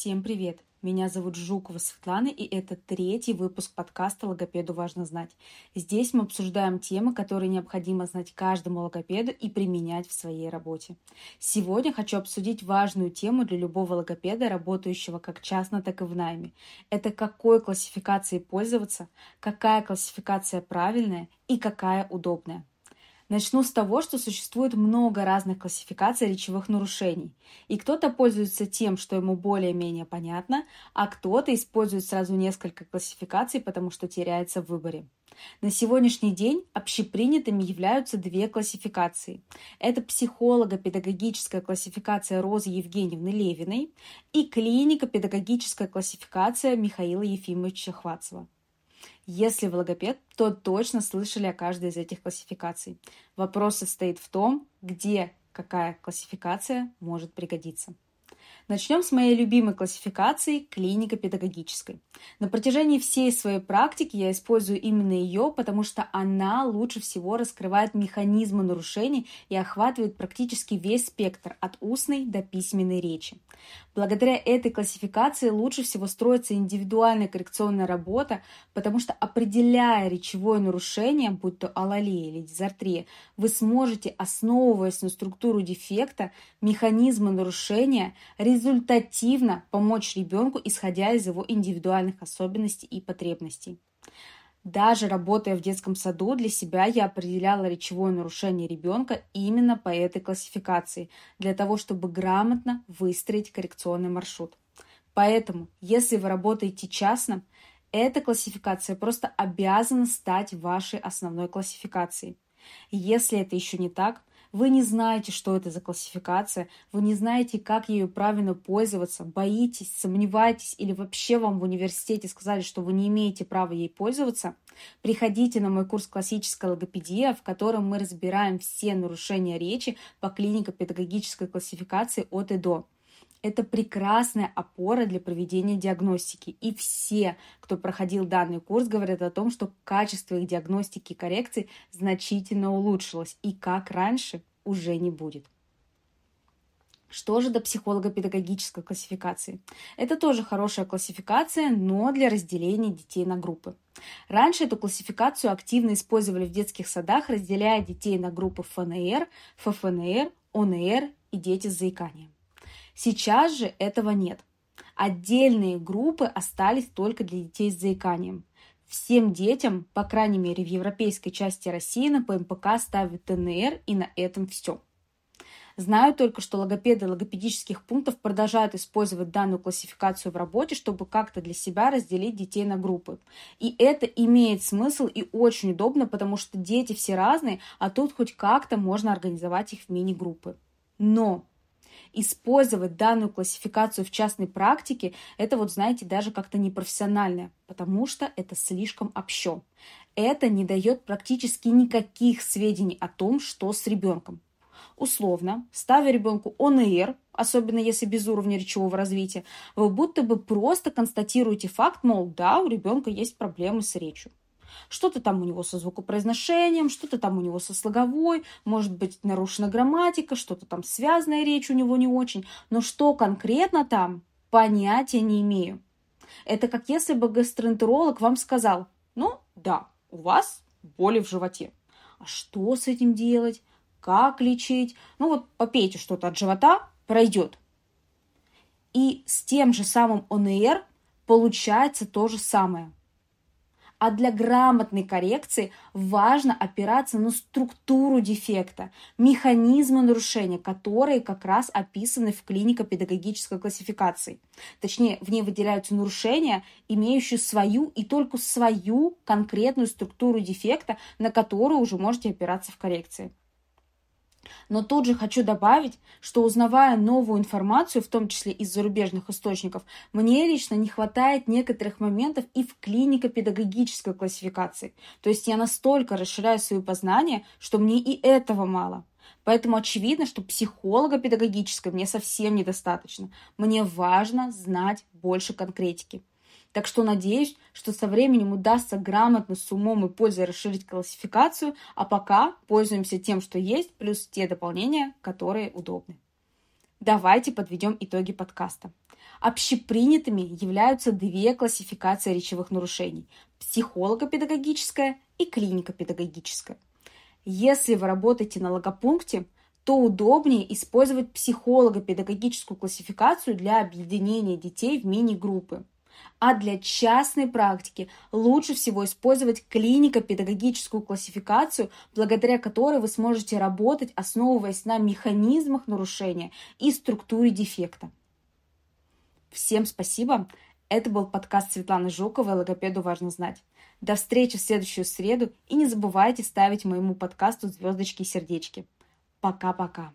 Всем привет! Меня зовут Жукова Светлана, и это третий выпуск подкаста «Логопеду важно знать». Здесь мы обсуждаем темы, которые необходимо знать каждому логопеду и применять в своей работе. Сегодня хочу обсудить важную тему для любого логопеда, работающего как частно, так и в найме. Это какой классификацией пользоваться, какая классификация правильная и какая удобная. Начну с того, что существует много разных классификаций речевых нарушений. И кто-то пользуется тем, что ему более-менее понятно, а кто-то использует сразу несколько классификаций, потому что теряется в выборе. На сегодняшний день общепринятыми являются две классификации. Это психолого-педагогическая классификация Розы Евгеньевны Левиной и клинико-педагогическая классификация Михаила Ефимовича Хвацева. Если вы логопед, то точно слышали о каждой из этих классификаций. Вопрос состоит в том, где какая классификация может пригодиться. Начнем с моей любимой классификации – клинико-педагогической. На протяжении всей своей практики я использую именно ее, потому что она лучше всего раскрывает механизмы нарушений и охватывает практически весь спектр от устной до письменной речи. Благодаря этой классификации лучше всего строится индивидуальная коррекционная работа, потому что определяя речевое нарушение, будь то алалия или дизартрия, вы сможете, основываясь на структуру дефекта, механизмы нарушения, результативно помочь ребенку, исходя из его индивидуальных особенностей и потребностей. Даже работая в детском саду, для себя я определяла речевое нарушение ребенка именно по этой классификации, для того, чтобы грамотно выстроить коррекционный маршрут. Поэтому, если вы работаете частно, эта классификация просто обязана стать вашей основной классификацией. Если это еще не так, вы не знаете, что это за классификация, вы не знаете, как ею правильно пользоваться, боитесь, сомневаетесь или вообще вам в университете сказали, что вы не имеете права ей пользоваться, приходите на мой курс «Классическая логопедия», в котором мы разбираем все нарушения речи по клинико-педагогической классификации от и до. Это прекрасная опора для проведения диагностики. И все, кто проходил данный курс, говорят о том, что качество их диагностики и коррекции значительно улучшилось. И как раньше уже не будет. Что же до психолого-педагогической классификации? Это тоже хорошая классификация, но для разделения детей на группы. Раньше эту классификацию активно использовали в детских садах, разделяя детей на группы ФНР, ФФНР, ОНР и дети с заиканием. Сейчас же этого нет. Отдельные группы остались только для детей с заиканием. Всем детям, по крайней мере в европейской части России, на ПМПК ставят ТНР и на этом все. Знаю только, что логопеды логопедических пунктов продолжают использовать данную классификацию в работе, чтобы как-то для себя разделить детей на группы. И это имеет смысл и очень удобно, потому что дети все разные, а тут хоть как-то можно организовать их в мини-группы. Но использовать данную классификацию в частной практике, это вот, знаете, даже как-то непрофессионально, потому что это слишком общо. Это не дает практически никаких сведений о том, что с ребенком. Условно, ставя ребенку ОНР, особенно если без уровня речевого развития, вы будто бы просто констатируете факт, мол, да, у ребенка есть проблемы с речью. Что-то там у него со звукопроизношением, что-то там у него со слоговой, может быть нарушена грамматика, что-то там связанная речь у него не очень. Но что конкретно там, понятия не имею. Это как если бы гастроэнтеролог вам сказал, ну да, у вас боли в животе. А что с этим делать? Как лечить? Ну вот попейте что-то от живота, пройдет. И с тем же самым ОНР получается то же самое. А для грамотной коррекции важно опираться на структуру дефекта, механизмы нарушения, которые как раз описаны в клинико-педагогической классификации. Точнее, в ней выделяются нарушения, имеющие свою и только свою конкретную структуру дефекта, на которую уже можете опираться в коррекции. Но тут же хочу добавить, что узнавая новую информацию, в том числе из зарубежных источников, мне лично не хватает некоторых моментов и в клинико-педагогической классификации. То есть я настолько расширяю свои познания, что мне и этого мало. Поэтому очевидно, что психолога педагогической мне совсем недостаточно. Мне важно знать больше конкретики. Так что надеюсь, что со временем удастся грамотно, с умом и пользой расширить классификацию, а пока пользуемся тем, что есть, плюс те дополнения, которые удобны. Давайте подведем итоги подкаста. Общепринятыми являются две классификации речевых нарушений – психолого-педагогическая и клинико-педагогическая. Если вы работаете на логопункте, то удобнее использовать психолого-педагогическую классификацию для объединения детей в мини-группы. А для частной практики лучше всего использовать клинико-педагогическую классификацию, благодаря которой вы сможете работать, основываясь на механизмах нарушения и структуре дефекта. Всем спасибо. Это был подкаст Светланы Жуковой «Логопеду важно знать». До встречи в следующую среду и не забывайте ставить моему подкасту звездочки и сердечки. Пока-пока.